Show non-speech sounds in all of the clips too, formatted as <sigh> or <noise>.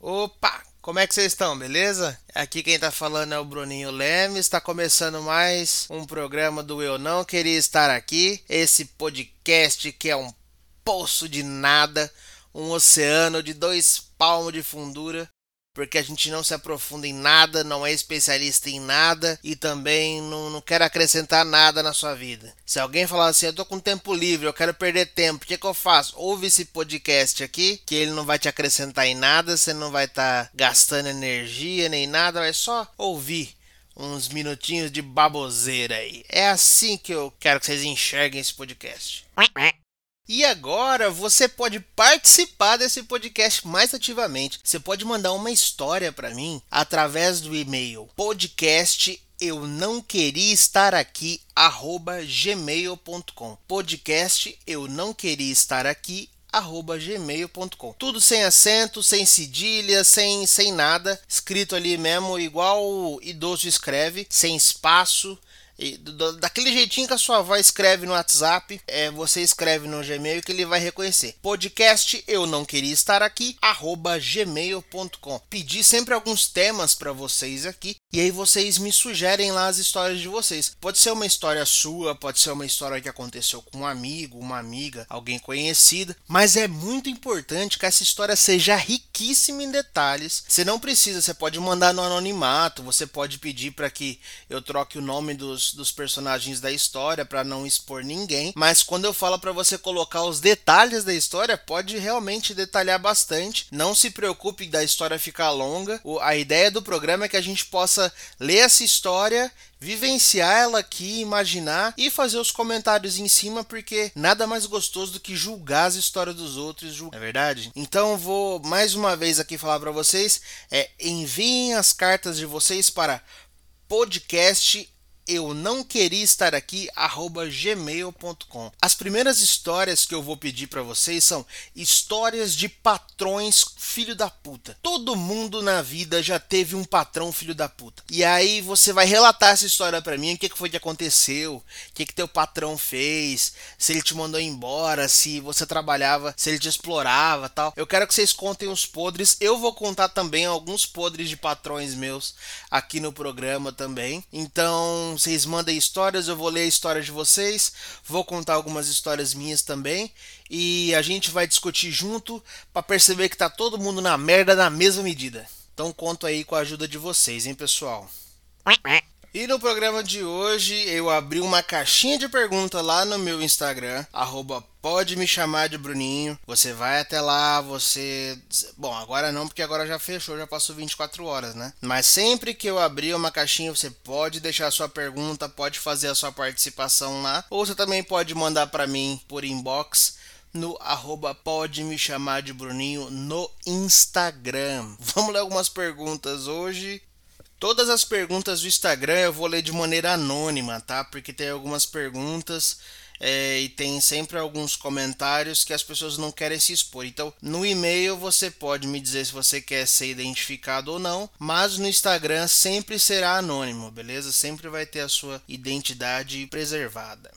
Opa! Como é que vocês estão, beleza? Aqui quem tá falando é o Bruninho Lemes, está começando mais um programa do Eu Não Queria Estar Aqui, esse podcast que é um poço de nada, um oceano de dois palmos de fundura, porque a gente não se aprofunda em nada, não é especialista em nada e também não, não quer acrescentar nada na sua vida. Se alguém falar assim, eu tô com tempo livre, eu quero perder tempo, o que, que eu faço? Ouve esse podcast aqui, que ele não vai te acrescentar em nada, você não vai estar tá gastando energia nem nada, vai só ouvir uns minutinhos de baboseira aí. É assim que eu quero que vocês enxerguem esse podcast. E agora você pode participar desse podcast mais ativamente. Você pode mandar uma história para mim através do e-mail podcast eu não queria estar aqui gmail.com podcast eu não queria estar aqui gmail.com tudo sem acento, sem cedilha, sem, sem nada, escrito ali mesmo igual o idoso escreve, sem espaço, e, do, daquele jeitinho que a sua avó escreve no WhatsApp, é, você escreve no Gmail que ele vai reconhecer. Podcast eu não queria estar aqui, arroba gmail.com. Pedi sempre alguns temas para vocês aqui e aí vocês me sugerem lá as histórias de vocês. Pode ser uma história sua, pode ser uma história que aconteceu com um amigo, uma amiga, alguém conhecido, mas é muito importante que essa história seja riquíssima em detalhes. Você não precisa, você pode mandar no anonimato, você pode pedir para que eu troque o nome dos, dos personagens da história para não expor ninguém, mas quando eu falo para você colocar os detalhes da história, pode realmente detalhar bastante. Não se preocupe da história ficar longa. A ideia do programa é que a gente possa ler essa história, vivenciar ela aqui, imaginar e fazer os comentários em cima, porque nada mais gostoso do que julgar as histórias dos outros, é verdade? Então vou mais uma vez aqui falar para vocês, é enviem as cartas de vocês para podcast eu não queria estar aqui gmail.com. As primeiras histórias que eu vou pedir para vocês são histórias de patrões filho da puta. Todo mundo na vida já teve um patrão filho da puta. E aí você vai relatar essa história para mim, o que, foi que aconteceu, o que, que teu patrão fez, se ele te mandou embora, se você trabalhava, se ele te explorava tal. Eu quero que vocês contem os podres. Eu vou contar também alguns podres de patrões meus aqui no programa também. Então vocês mandem histórias, eu vou ler a história de vocês, vou contar algumas histórias minhas também e a gente vai discutir junto para perceber que tá todo mundo na merda na mesma medida. Então conto aí com a ajuda de vocês, hein, pessoal? E no programa de hoje eu abri uma caixinha de pergunta lá no meu Instagram, arroba pode me chamar de Bruninho. Você vai até lá, você. Bom, agora não, porque agora já fechou, já passou 24 horas, né? Mas sempre que eu abrir uma caixinha, você pode deixar a sua pergunta, pode fazer a sua participação lá. Ou você também pode mandar para mim por inbox no arroba pode me chamar de Bruninho no Instagram. Vamos ler algumas perguntas hoje. Todas as perguntas do Instagram eu vou ler de maneira anônima, tá? Porque tem algumas perguntas é, e tem sempre alguns comentários que as pessoas não querem se expor. Então, no e-mail você pode me dizer se você quer ser identificado ou não, mas no Instagram sempre será anônimo, beleza? Sempre vai ter a sua identidade preservada.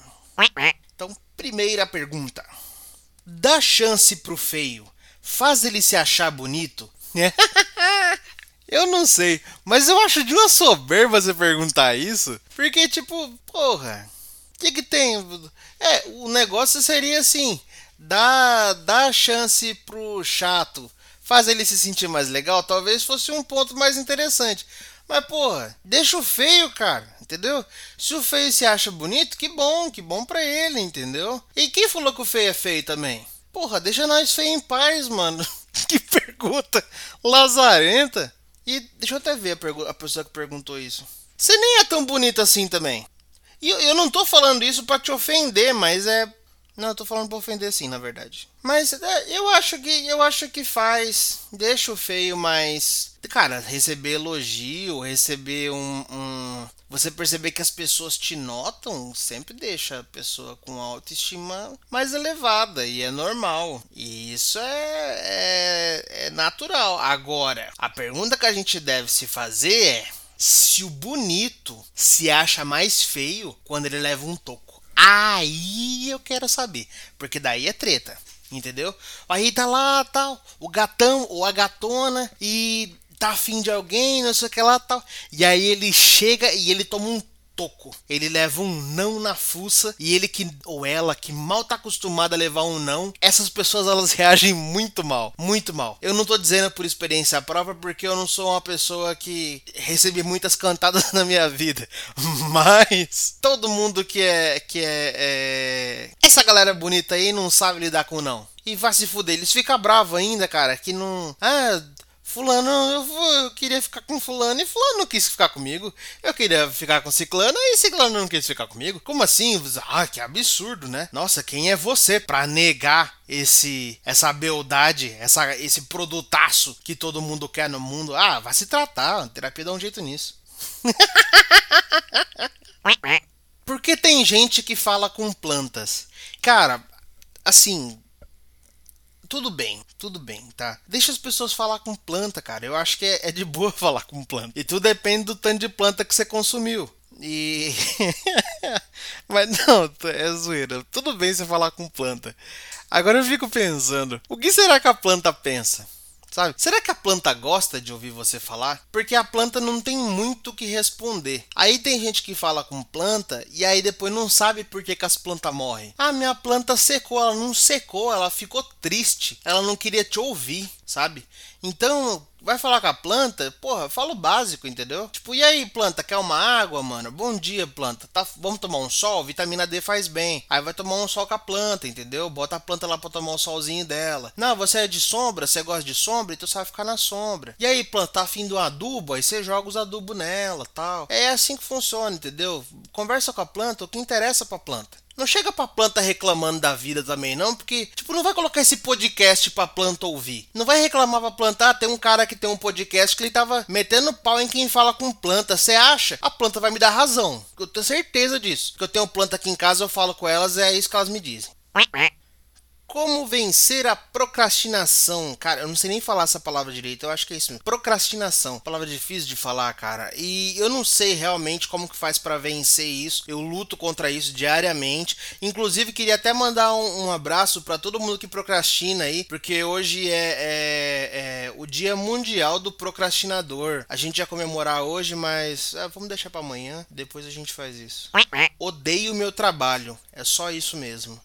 Então, primeira pergunta: dá chance pro feio, faz ele se achar bonito? <laughs> Eu não sei, mas eu acho de uma soberba você perguntar isso. Porque, tipo, porra, o que, que tem? É, o negócio seria assim: dá, dá chance pro chato, faz ele se sentir mais legal, talvez fosse um ponto mais interessante. Mas, porra, deixa o feio, cara, entendeu? Se o feio se acha bonito, que bom, que bom pra ele, entendeu? E quem falou que o feio é feio também? Porra, deixa nós feio em paz, mano. <laughs> que pergunta lazarenta. E deixa eu até ver a, a pessoa que perguntou isso. Você nem é tão bonita assim também. E eu, eu não tô falando isso para te ofender, mas é. Não, eu tô falando pra ofender sim, na verdade. Mas é, eu acho que eu acho que faz. Deixa o feio, mas. Cara, receber elogio, receber um, um, Você perceber que as pessoas te notam sempre deixa a pessoa com autoestima mais elevada. E é normal. E isso é, é, é natural. Agora, a pergunta que a gente deve se fazer é se o bonito se acha mais feio quando ele leva um toco. Aí eu quero saber, porque daí é treta. entendeu? Aí tá lá, tal, o gatão ou a gatona e tá afim de alguém, não sei o que lá, tal. E aí ele chega e ele toma um toco. Ele leva um não na fuça e ele que ou ela que mal tá acostumada a levar um não, essas pessoas elas <laughs> reagem muito mal, muito mal. Eu não tô dizendo por experiência própria porque eu não sou uma pessoa que recebi muitas cantadas <laughs> na minha vida, <laughs> mas todo mundo que é que é, é... essa galera bonita aí não sabe lidar com não. E vai se fuder, eles ficam bravos ainda, cara, que não. Ah, Fulano, eu, eu, queria ficar com fulano e fulano não quis ficar comigo. Eu queria ficar com ciclano e ciclano não quis ficar comigo. Como assim? Ah, que absurdo, né? Nossa, quem é você para negar esse essa beldade, essa, esse produtaço que todo mundo quer no mundo? Ah, vai se tratar, a terapia dá um jeito nisso. <laughs> Porque tem gente que fala com plantas. Cara, assim, tudo bem, tudo bem, tá? Deixa as pessoas falar com planta, cara. Eu acho que é, é de boa <laughs> falar com planta. E tudo depende do tanto de planta que você consumiu. E. <laughs> Mas não, é zoeira. Tudo bem você falar com planta. Agora eu fico pensando: o que será que a planta pensa? Sabe? Será que a planta gosta de ouvir você falar? Porque a planta não tem muito o que responder. Aí tem gente que fala com planta e aí depois não sabe por que, que as plantas morrem. Ah, minha planta secou. Ela não secou, ela ficou triste. Ela não queria te ouvir, sabe? Então, vai falar com a planta, porra, fala o básico, entendeu? Tipo, e aí, planta, quer uma água, mano? Bom dia, planta. Tá, vamos tomar um sol? Vitamina D faz bem. Aí vai tomar um sol com a planta, entendeu? Bota a planta lá pra tomar o solzinho dela. Não, você é de sombra, você gosta de sombra, então você vai ficar na sombra. E aí, planta, tá afim do adubo? Aí você joga os adubos nela, tal. É assim que funciona, entendeu? Conversa com a planta, o que interessa pra planta. Não chega pra planta reclamando da vida também, não, porque, tipo, não vai colocar esse podcast pra planta ouvir. Não vai reclamar pra plantar. Ah, tem um cara que tem um podcast que ele tava metendo pau em quem fala com planta. Você acha? A planta vai me dar razão. Eu tenho certeza disso. Que eu tenho planta aqui em casa, eu falo com elas, é isso que elas me dizem. Como vencer a procrastinação? Cara, eu não sei nem falar essa palavra direito, eu acho que é isso mesmo. Procrastinação, palavra difícil de falar, cara. E eu não sei realmente como que faz para vencer isso. Eu luto contra isso diariamente. Inclusive, queria até mandar um, um abraço para todo mundo que procrastina aí, porque hoje é, é, é, o Dia Mundial do Procrastinador. A gente ia comemorar hoje, mas ah, vamos deixar para amanhã. Depois a gente faz isso. Odeio meu trabalho. É só isso mesmo.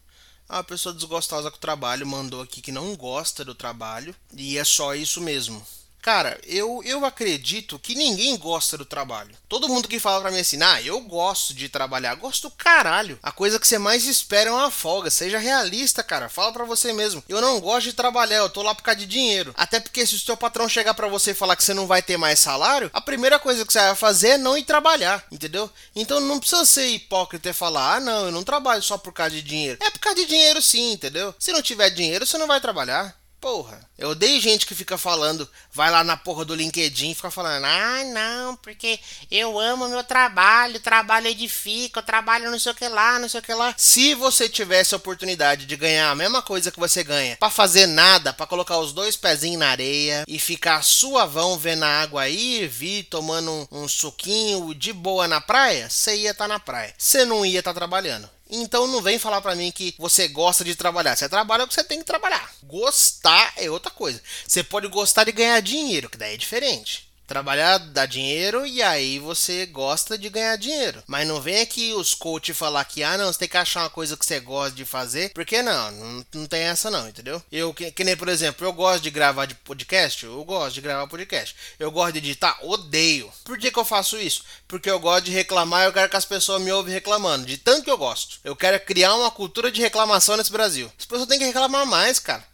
A pessoa desgostosa com o trabalho mandou aqui que não gosta do trabalho e é só isso mesmo. Cara, eu, eu acredito que ninguém gosta do trabalho. Todo mundo que fala pra mim assim, ah, eu gosto de trabalhar, gosto do caralho. A coisa que você mais espera é uma folga. Seja realista, cara. Fala pra você mesmo. Eu não gosto de trabalhar, eu tô lá por causa de dinheiro. Até porque se o seu patrão chegar para você e falar que você não vai ter mais salário, a primeira coisa que você vai fazer é não ir trabalhar, entendeu? Então não precisa ser hipócrita e falar, ah, não, eu não trabalho só por causa de dinheiro. É por causa de dinheiro sim, entendeu? Se não tiver dinheiro, você não vai trabalhar. Porra, eu odeio gente que fica falando, vai lá na porra do LinkedIn e fica falando, ah, não, porque eu amo meu trabalho, trabalho edifica, trabalho não sei o que lá, não sei o que lá. Se você tivesse a oportunidade de ganhar a mesma coisa que você ganha, para fazer nada, para colocar os dois pezinhos na areia e ficar suavão vendo a água ir, vir, tomando um, um suquinho de boa na praia, você ia estar tá na praia. Você não ia estar tá trabalhando. Então não vem falar para mim que você gosta de trabalhar. Você trabalha o que você tem que trabalhar. Gostar é outra coisa. Você pode gostar de ganhar dinheiro, que daí é diferente. Trabalhar dá dinheiro e aí você gosta de ganhar dinheiro. Mas não vem aqui os coaches falar que, ah, não, você tem que achar uma coisa que você gosta de fazer. Porque não, não, não tem essa não, entendeu? Eu, que, que, nem, por exemplo, eu gosto de gravar de podcast, eu gosto de gravar podcast. Eu gosto de editar, odeio. Por que, que eu faço isso? Porque eu gosto de reclamar e eu quero que as pessoas me ouvem reclamando. De tanto que eu gosto. Eu quero criar uma cultura de reclamação nesse Brasil. As pessoas têm que reclamar mais, cara.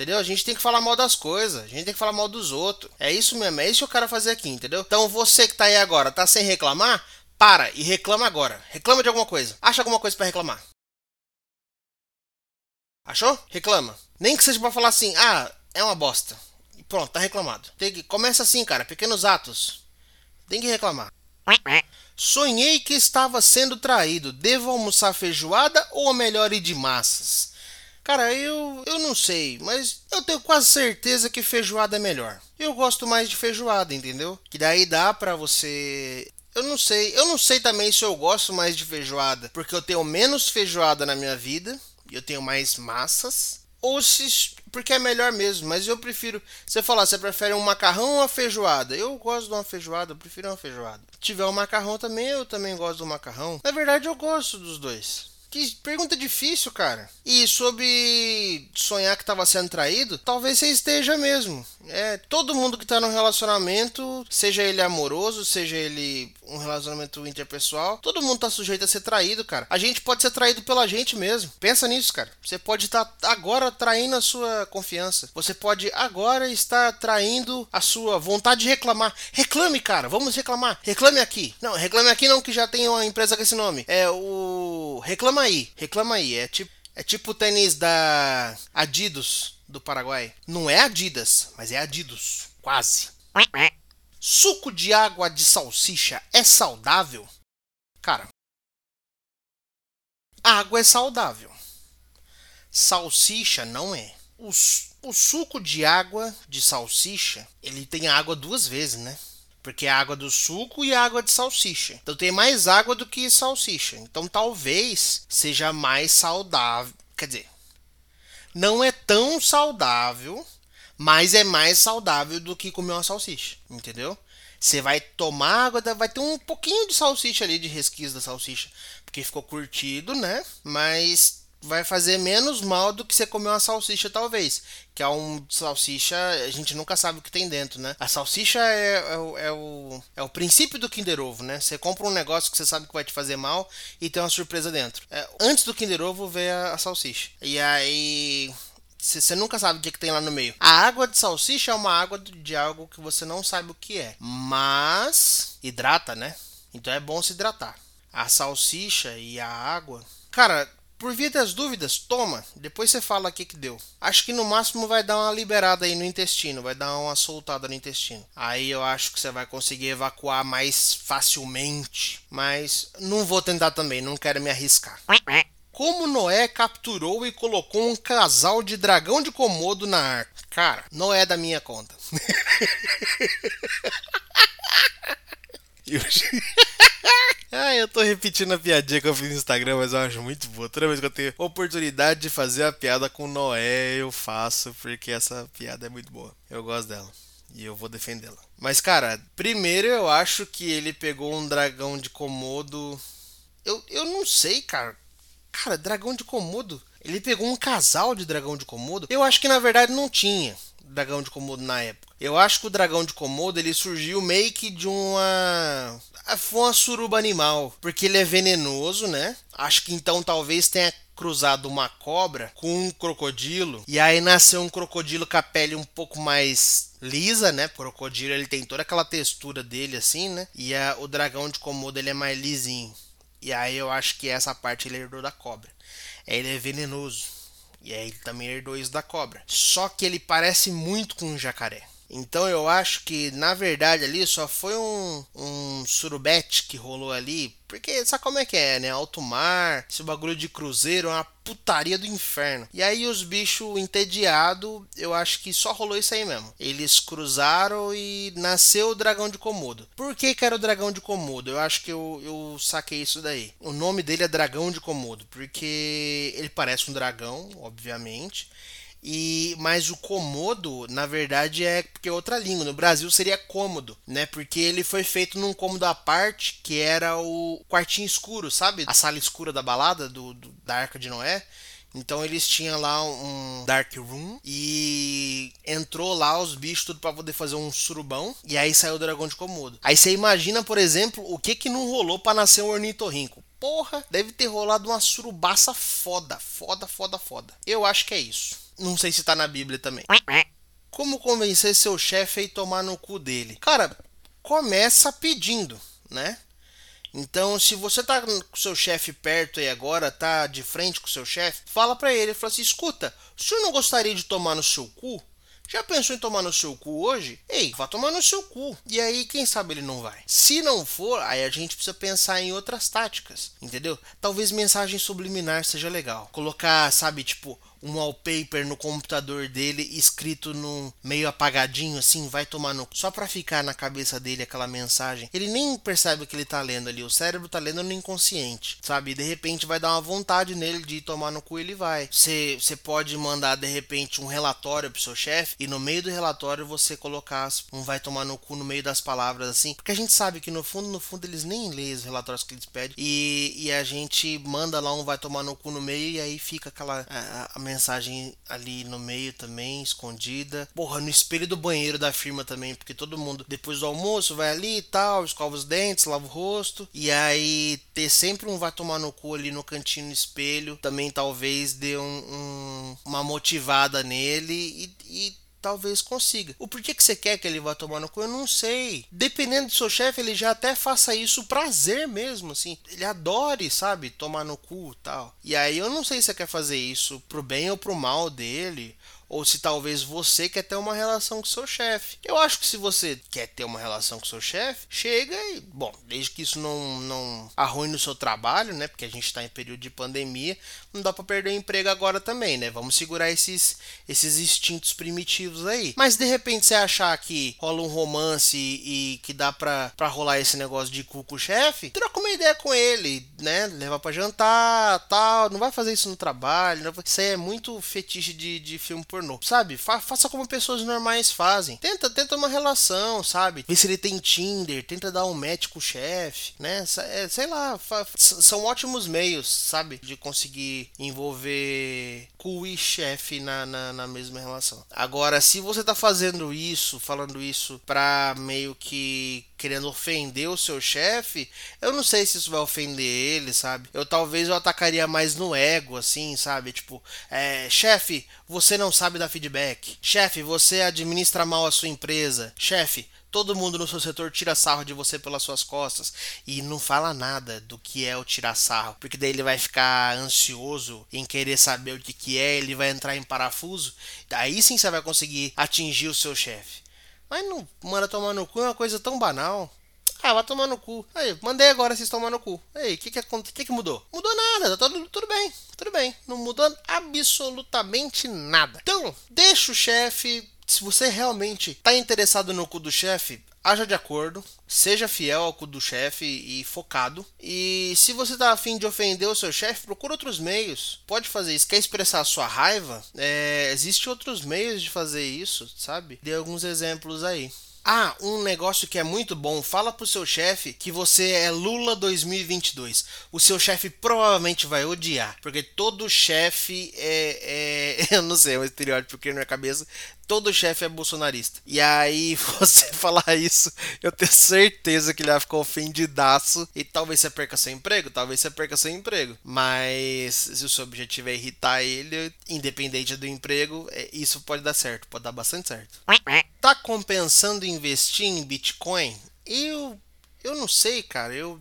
Entendeu? A gente tem que falar mal das coisas, a gente tem que falar mal dos outros. É isso mesmo, é isso que eu quero fazer aqui, entendeu? Então você que tá aí agora, tá sem reclamar? Para e reclama agora. Reclama de alguma coisa. Acha alguma coisa para reclamar. Achou? Reclama. Nem que seja para falar assim: "Ah, é uma bosta". E pronto, tá reclamado. Tem que começa assim, cara, pequenos atos. Tem que reclamar. Sonhei que estava sendo traído. Devo almoçar feijoada ou melhor ir de massas? Cara, eu, eu não sei, mas eu tenho quase certeza que feijoada é melhor. Eu gosto mais de feijoada, entendeu? Que daí dá pra você eu não sei. Eu não sei também se eu gosto mais de feijoada, porque eu tenho menos feijoada na minha vida e eu tenho mais massas. ou se porque é melhor mesmo, mas eu prefiro. Você falar, você prefere um macarrão ou uma feijoada? Eu gosto de uma feijoada, eu prefiro uma feijoada. Se tiver um macarrão também, eu também gosto do macarrão. Na verdade, eu gosto dos dois. Que pergunta difícil, cara. E sobre sonhar que estava sendo traído, talvez você esteja mesmo. É, todo mundo que tá num relacionamento, seja ele amoroso, seja ele um relacionamento interpessoal, todo mundo tá sujeito a ser traído, cara. A gente pode ser traído pela gente mesmo. Pensa nisso, cara. Você pode estar tá agora traindo a sua confiança. Você pode agora estar traindo a sua vontade de reclamar. Reclame, cara. Vamos reclamar. Reclame aqui. Não, reclame aqui não que já tem uma empresa com esse nome. É o reclama aí. Reclama aí. É tipo é tipo o tênis da Adidas do Paraguai. Não é Adidas, mas é Adidas. Quase. Suco de água de salsicha é saudável? Cara, água é saudável. Salsicha não é. O, o suco de água de salsicha, ele tem água duas vezes, né? Porque é água do suco e água de salsicha. Então tem mais água do que salsicha. Então talvez seja mais saudável. Quer dizer, não é tão saudável, mas é mais saudável do que comer uma salsicha. Entendeu? Você vai tomar água, vai ter um pouquinho de salsicha ali, de resquício da salsicha, porque ficou curtido, né? Mas vai fazer menos mal do que você comer uma salsicha, talvez. Que é um salsicha, a gente nunca sabe o que tem dentro, né? A salsicha é, é, é, o, é o princípio do Kinder Ovo, né? Você compra um negócio que você sabe que vai te fazer mal e tem uma surpresa dentro. É, antes do Kinder Ovo vem a, a salsicha. E aí você nunca sabe o que, que, tem lá no meio. A água de salsicha é uma água de algo que você não sabe o que é. Mas hidrata, né? Então é bom se hidratar. A salsicha e a água. Cara, por via das dúvidas, toma. Depois você fala o que que deu. Acho que no máximo vai dar uma liberada aí no intestino, vai dar uma soltada no intestino. Aí eu acho que você vai conseguir evacuar mais facilmente. Mas não vou tentar também, não quero me arriscar. Como Noé capturou e colocou um casal de dragão de Komodo na arca? Cara, não é da minha conta. <laughs> Ah, eu tô repetindo a piadinha que eu fiz no Instagram, mas eu acho muito boa. Toda vez que eu tenho oportunidade de fazer a piada com Noé, eu faço, porque essa piada é muito boa. Eu gosto dela. E eu vou defendê-la. Mas, cara, primeiro eu acho que ele pegou um dragão de Komodo. Eu, eu não sei, cara. Cara, dragão de Komodo. Ele pegou um casal de dragão de Komodo. Eu acho que na verdade não tinha dragão de Komodo na época. Eu acho que o dragão de Komodo ele surgiu meio que de uma ah, foi uma suruba animal, porque ele é venenoso, né? Acho que então talvez tenha cruzado uma cobra com um crocodilo e aí nasceu um crocodilo com a pele um pouco mais lisa, né? O crocodilo ele tem toda aquela textura dele assim, né? E a, o dragão de Komodo ele é mais lisinho. E aí eu acho que essa parte ele herdou da cobra. Ele é venenoso. E aí ele também herdou isso da cobra. Só que ele parece muito com um jacaré. Então eu acho que na verdade ali só foi um, um surubete que rolou ali. Porque sabe como é que é, né? Alto mar, esse bagulho de cruzeiro é uma putaria do inferno. E aí os bichos entediados, eu acho que só rolou isso aí mesmo. Eles cruzaram e nasceu o dragão de Komodo. Por que, que era o dragão de Komodo? Eu acho que eu, eu saquei isso daí. O nome dele é dragão de Komodo, porque ele parece um dragão, obviamente. E mas o cômodo, na verdade, é porque é outra língua. No Brasil seria cômodo, né? Porque ele foi feito num cômodo à parte, que era o quartinho escuro, sabe? A sala escura da balada do, do da Arca de Noé. Então eles tinham lá um dark room e entrou lá os bichos tudo para poder fazer um surubão e aí saiu o dragão de Komodo. Aí você imagina, por exemplo, o que que não rolou para nascer um ornitorrinco. Porra, deve ter rolado uma surubaça foda, foda, foda, foda. Eu acho que é isso. Não sei se tá na Bíblia também. Como convencer seu chefe a ir tomar no cu dele? Cara, começa pedindo, né? Então, se você tá com seu chefe perto aí agora, tá de frente com seu chefe, fala para ele, fala assim: "Escuta, o senhor não gostaria de tomar no seu cu?" Já pensou em tomar no seu cu hoje? Ei, vá tomar no seu cu. E aí, quem sabe ele não vai. Se não for, aí a gente precisa pensar em outras táticas, entendeu? Talvez mensagem subliminar seja legal. Colocar, sabe, tipo, um wallpaper no computador dele escrito no meio apagadinho assim, vai tomar no só para ficar na cabeça dele aquela mensagem. Ele nem percebe o que ele tá lendo ali, o cérebro tá lendo no inconsciente, sabe? E de repente vai dar uma vontade nele de tomar no cu, ele vai. Você pode mandar de repente um relatório pro seu chefe e no meio do relatório você colocar um vai tomar no cu no meio das palavras assim, porque a gente sabe que no fundo, no fundo eles nem leem os relatórios que eles pedem e, e a gente manda lá um vai tomar no cu no meio e aí fica aquela a, a mensagem ali no meio também, escondida. Porra, no espelho do banheiro da firma também, porque todo mundo depois do almoço vai ali e tal, escova os dentes, lava o rosto. E aí ter sempre um vai tomar no cu ali no cantinho no espelho também talvez dê um, um, uma motivada nele e, e talvez consiga. O porquê que você quer que ele vá tomar no cu, eu não sei. Dependendo do seu chefe, ele já até faça isso prazer mesmo, assim. Ele adore, sabe, tomar no cu tal. E aí eu não sei se você quer fazer isso pro bem ou pro mal dele ou se talvez você quer ter uma relação com seu chefe. Eu acho que se você quer ter uma relação com seu chefe, chega e, bom, desde que isso não, não arruine o seu trabalho, né? Porque a gente está em período de pandemia, não dá para perder o emprego agora também, né? Vamos segurar esses, esses instintos primitivos aí. Mas de repente você achar que rola um romance e, que dá pra, pra rolar esse negócio de cu com o chefe, troca uma ideia com ele, né? Levar pra jantar, tal. Não vai fazer isso no trabalho. Não... Isso aí é muito fetiche de, de filme por sabe? Fa faça como pessoas normais fazem. Tenta, tenta uma relação, sabe? Vê se ele tem Tinder, tenta dar um match com o chefe, né? É, sei lá, são ótimos meios, sabe? De conseguir envolver cu e chefe na, na, na, mesma relação. Agora, se você tá fazendo isso, falando isso pra meio que querendo ofender o seu chefe, eu não sei se isso vai ofender ele, sabe? Eu talvez eu atacaria mais no ego, assim, sabe? Tipo, é, chefe, você não sabe dar feedback. Chefe, você administra mal a sua empresa. Chefe, todo mundo no seu setor tira sarro de você pelas suas costas e não fala nada do que é o tirar sarro, porque daí ele vai ficar ansioso em querer saber o que, que é, ele vai entrar em parafuso, daí sim você vai conseguir atingir o seu chefe. Mas não manda tomar no cu é uma coisa tão banal. Ah, vai tomar no cu. Aí, mandei agora vocês tomar no cu. Aí, o que que, que que mudou? Mudou nada, tá tudo, tudo bem, tudo bem. Não mudou absolutamente nada. Então, deixa o chefe. Se você realmente tá interessado no cu do chefe, haja de acordo, seja fiel ao cu do chefe e focado. E se você tá afim de ofender o seu chefe, procura outros meios. Pode fazer isso. Quer expressar a sua raiva? É, Existem outros meios de fazer isso, sabe? Dê alguns exemplos aí. Ah, um negócio que é muito bom, fala pro seu chefe que você é Lula 2022. O seu chefe provavelmente vai odiar, porque todo chefe é, é <laughs> eu não sei, é um estereótipo que na minha cabeça, todo chefe é bolsonarista. E aí, <laughs> você falar isso, eu tenho certeza que ele vai ficar ofendidaço e talvez você perca seu emprego, talvez você perca seu emprego. Mas se o seu objetivo é irritar ele, independente do emprego, é, isso pode dar certo, pode dar bastante certo. Tá compensando investir em Bitcoin? Eu eu não sei, cara. Eu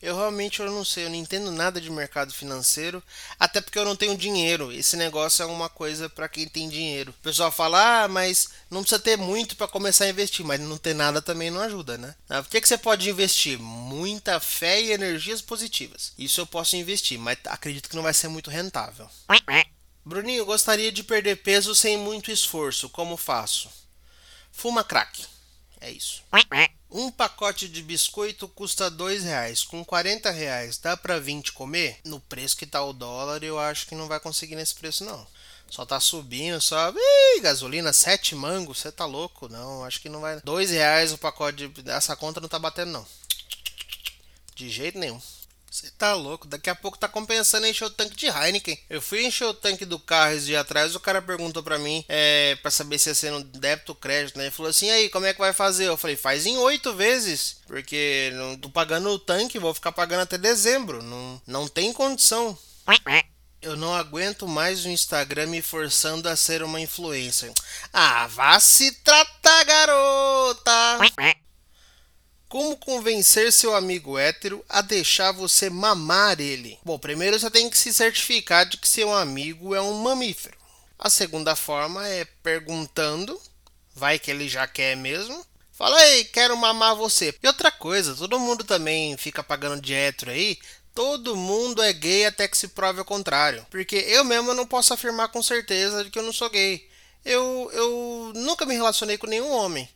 eu realmente eu não sei, eu não entendo nada de mercado financeiro, até porque eu não tenho dinheiro. Esse negócio é uma coisa para quem tem dinheiro. O pessoal fala: "Ah, mas não precisa ter muito para começar a investir", mas não ter nada também não ajuda, né? Ah, o que que você pode investir? Muita fé e energias positivas. Isso eu posso investir, mas acredito que não vai ser muito rentável. Bruninho, gostaria de perder peso sem muito esforço. Como faço? Fuma crack. É isso. Um pacote de biscoito custa dois reais. Com 40 reais dá para 20 comer? No preço que tá o dólar, eu acho que não vai conseguir nesse preço não. Só tá subindo, só. Ih, gasolina, sete mangos, você tá louco? Não, acho que não vai. Dois reais o pacote de. Essa conta não tá batendo, não. De jeito nenhum. Você tá louco, daqui a pouco tá compensando encher o tanque de Heineken. Eu fui encher o tanque do carro esse dia atrás, o cara perguntou pra mim, é, pra saber se ia ser no débito ou crédito, né? Ele falou assim, aí, como é que vai fazer? Eu falei, faz em oito vezes, porque não tô pagando o tanque, vou ficar pagando até dezembro, não, não tem condição. Eu não aguento mais o Instagram me forçando a ser uma influencer. Ah, vá se tratar, garota! Como convencer seu amigo hétero a deixar você mamar ele? Bom, primeiro você tem que se certificar de que seu amigo é um mamífero. A segunda forma é perguntando, vai que ele já quer mesmo. Fala aí, quero mamar você. E outra coisa, todo mundo também fica pagando de hétero aí, todo mundo é gay até que se prove o contrário. Porque eu mesmo não posso afirmar com certeza de que eu não sou gay. Eu, eu nunca me relacionei com nenhum homem.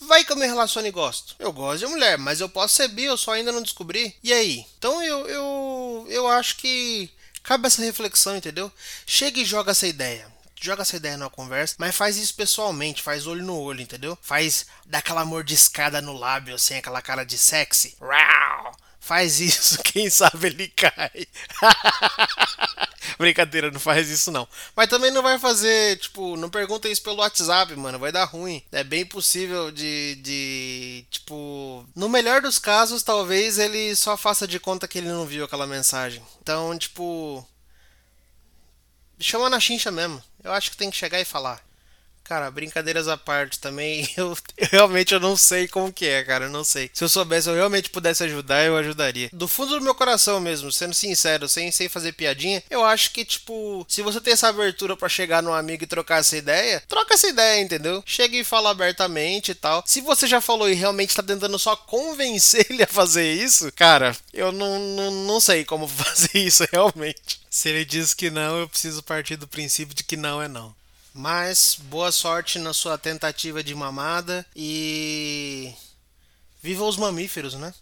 Vai que eu me relaciono e gosto. Eu gosto de mulher, mas eu posso ser bi, eu só ainda não descobri. E aí? Então eu, eu, eu acho que cabe essa reflexão, entendeu? Chega e joga essa ideia. Joga essa ideia numa conversa, mas faz isso pessoalmente, faz olho no olho, entendeu? Faz daquela mordiscada no lábio, assim, aquela cara de sexy. Rau! Faz isso, <laughs> quem sabe ele cai. <laughs> Brincadeira, não faz isso não. Mas também não vai fazer, tipo, não pergunta isso pelo WhatsApp, mano. Vai dar ruim. É bem possível de, de. Tipo. No melhor dos casos, talvez ele só faça de conta que ele não viu aquela mensagem. Então, tipo. Chama na chincha mesmo. Eu acho que tem que chegar e falar. Cara, brincadeiras à parte também, <laughs> eu, realmente eu não sei como que é, cara, eu não sei. Se eu soubesse, eu realmente pudesse ajudar, eu ajudaria. Do fundo do meu coração mesmo, sendo sincero, sem, sem fazer piadinha, eu acho que, tipo, se você tem essa abertura para chegar num amigo e trocar essa ideia, troca essa ideia, entendeu? Chega e fala abertamente e tal. Se você já falou e realmente tá tentando só convencer <laughs> ele a fazer isso, cara, eu não, não, não sei como <laughs> fazer isso realmente. Se ele diz que não, eu preciso partir do princípio de que não é não. Mas boa sorte na sua tentativa de mamada e viva os mamíferos, né?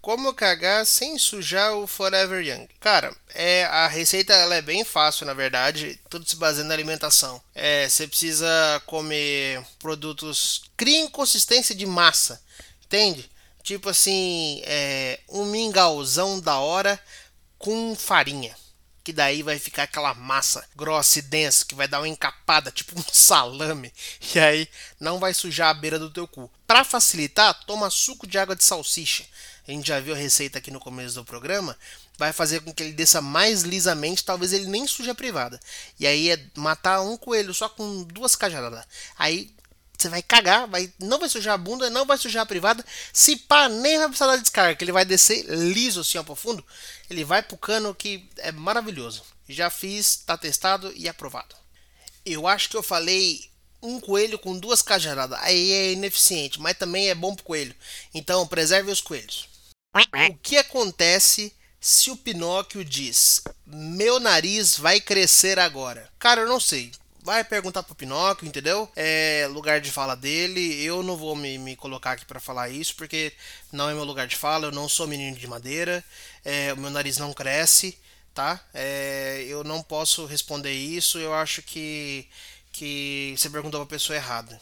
Como cagar sem sujar o Forever Young? Cara, é a receita ela é bem fácil, na verdade, tudo se baseia na alimentação. É, você precisa comer produtos criem consistência de massa, entende? Tipo assim, é, um mingauzão da hora com farinha que daí vai ficar aquela massa grossa e densa que vai dar uma encapada, tipo um salame, <laughs> e aí não vai sujar a beira do teu cu. Para facilitar, toma suco de água de salsicha. A gente já viu a receita aqui no começo do programa. Vai fazer com que ele desça mais lisamente, talvez ele nem suje a privada. E aí é matar um coelho só com duas cajaradas. Aí você vai cagar, vai, não vai sujar a bunda, não vai sujar a privada. Se pá, nem vai precisar da descarga, ele vai descer liso assim ó, pro fundo. Ele vai pro cano que é maravilhoso. Já fiz, tá testado e aprovado. Eu acho que eu falei um coelho com duas cajaradas. Aí é ineficiente, mas também é bom pro coelho. Então preserve os coelhos. O que acontece se o Pinóquio diz: Meu nariz vai crescer agora? Cara, eu não sei vai perguntar pro Pinóquio, entendeu? É lugar de fala dele. Eu não vou me, me colocar aqui para falar isso, porque não é meu lugar de fala. Eu não sou menino de madeira. É, o meu nariz não cresce, tá? É, eu não posso responder isso. Eu acho que, que você perguntou pra pessoa errada.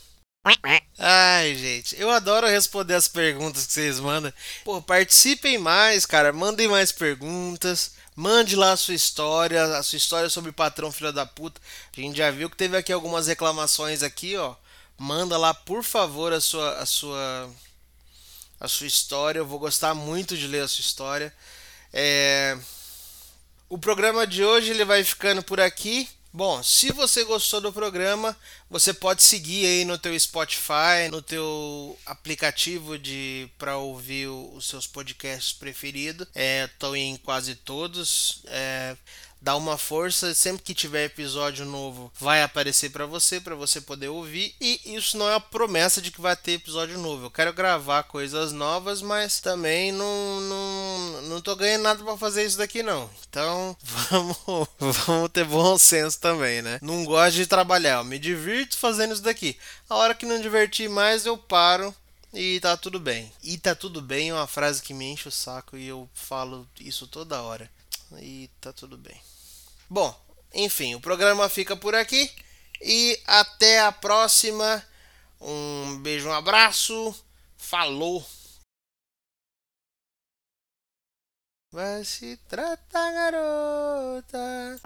Ai, gente, eu adoro responder as perguntas que vocês mandam. Pô, participem mais, cara. Mandem mais perguntas. Mande lá a sua história, a sua história sobre patrão filho da puta. A gente já viu que teve aqui algumas reclamações aqui, ó. Manda lá, por favor, a sua a sua a sua história. Eu vou gostar muito de ler a sua história. É... O programa de hoje ele vai ficando por aqui. Bom, se você gostou do programa, você pode seguir aí no teu Spotify, no teu aplicativo de para ouvir os seus podcasts preferidos. Estou é, em quase todos. É, dá uma força, sempre que tiver episódio novo vai aparecer para você, para você poder ouvir. E isso não é a promessa de que vai ter episódio novo. Eu quero gravar coisas novas, mas também não não, não tô ganhando nada para fazer isso daqui não. Então, <laughs> vamos vamos ter bom senso também, né? Não gosto de trabalhar, eu me divirto fazendo isso daqui. A hora que não divertir mais, eu paro e tá tudo bem. E tá tudo bem é uma frase que me enche o saco e eu falo isso toda hora e tá tudo bem. Bom, enfim, o programa fica por aqui e até a próxima. Um beijo, um abraço. Falou. Vai se tratar, garota.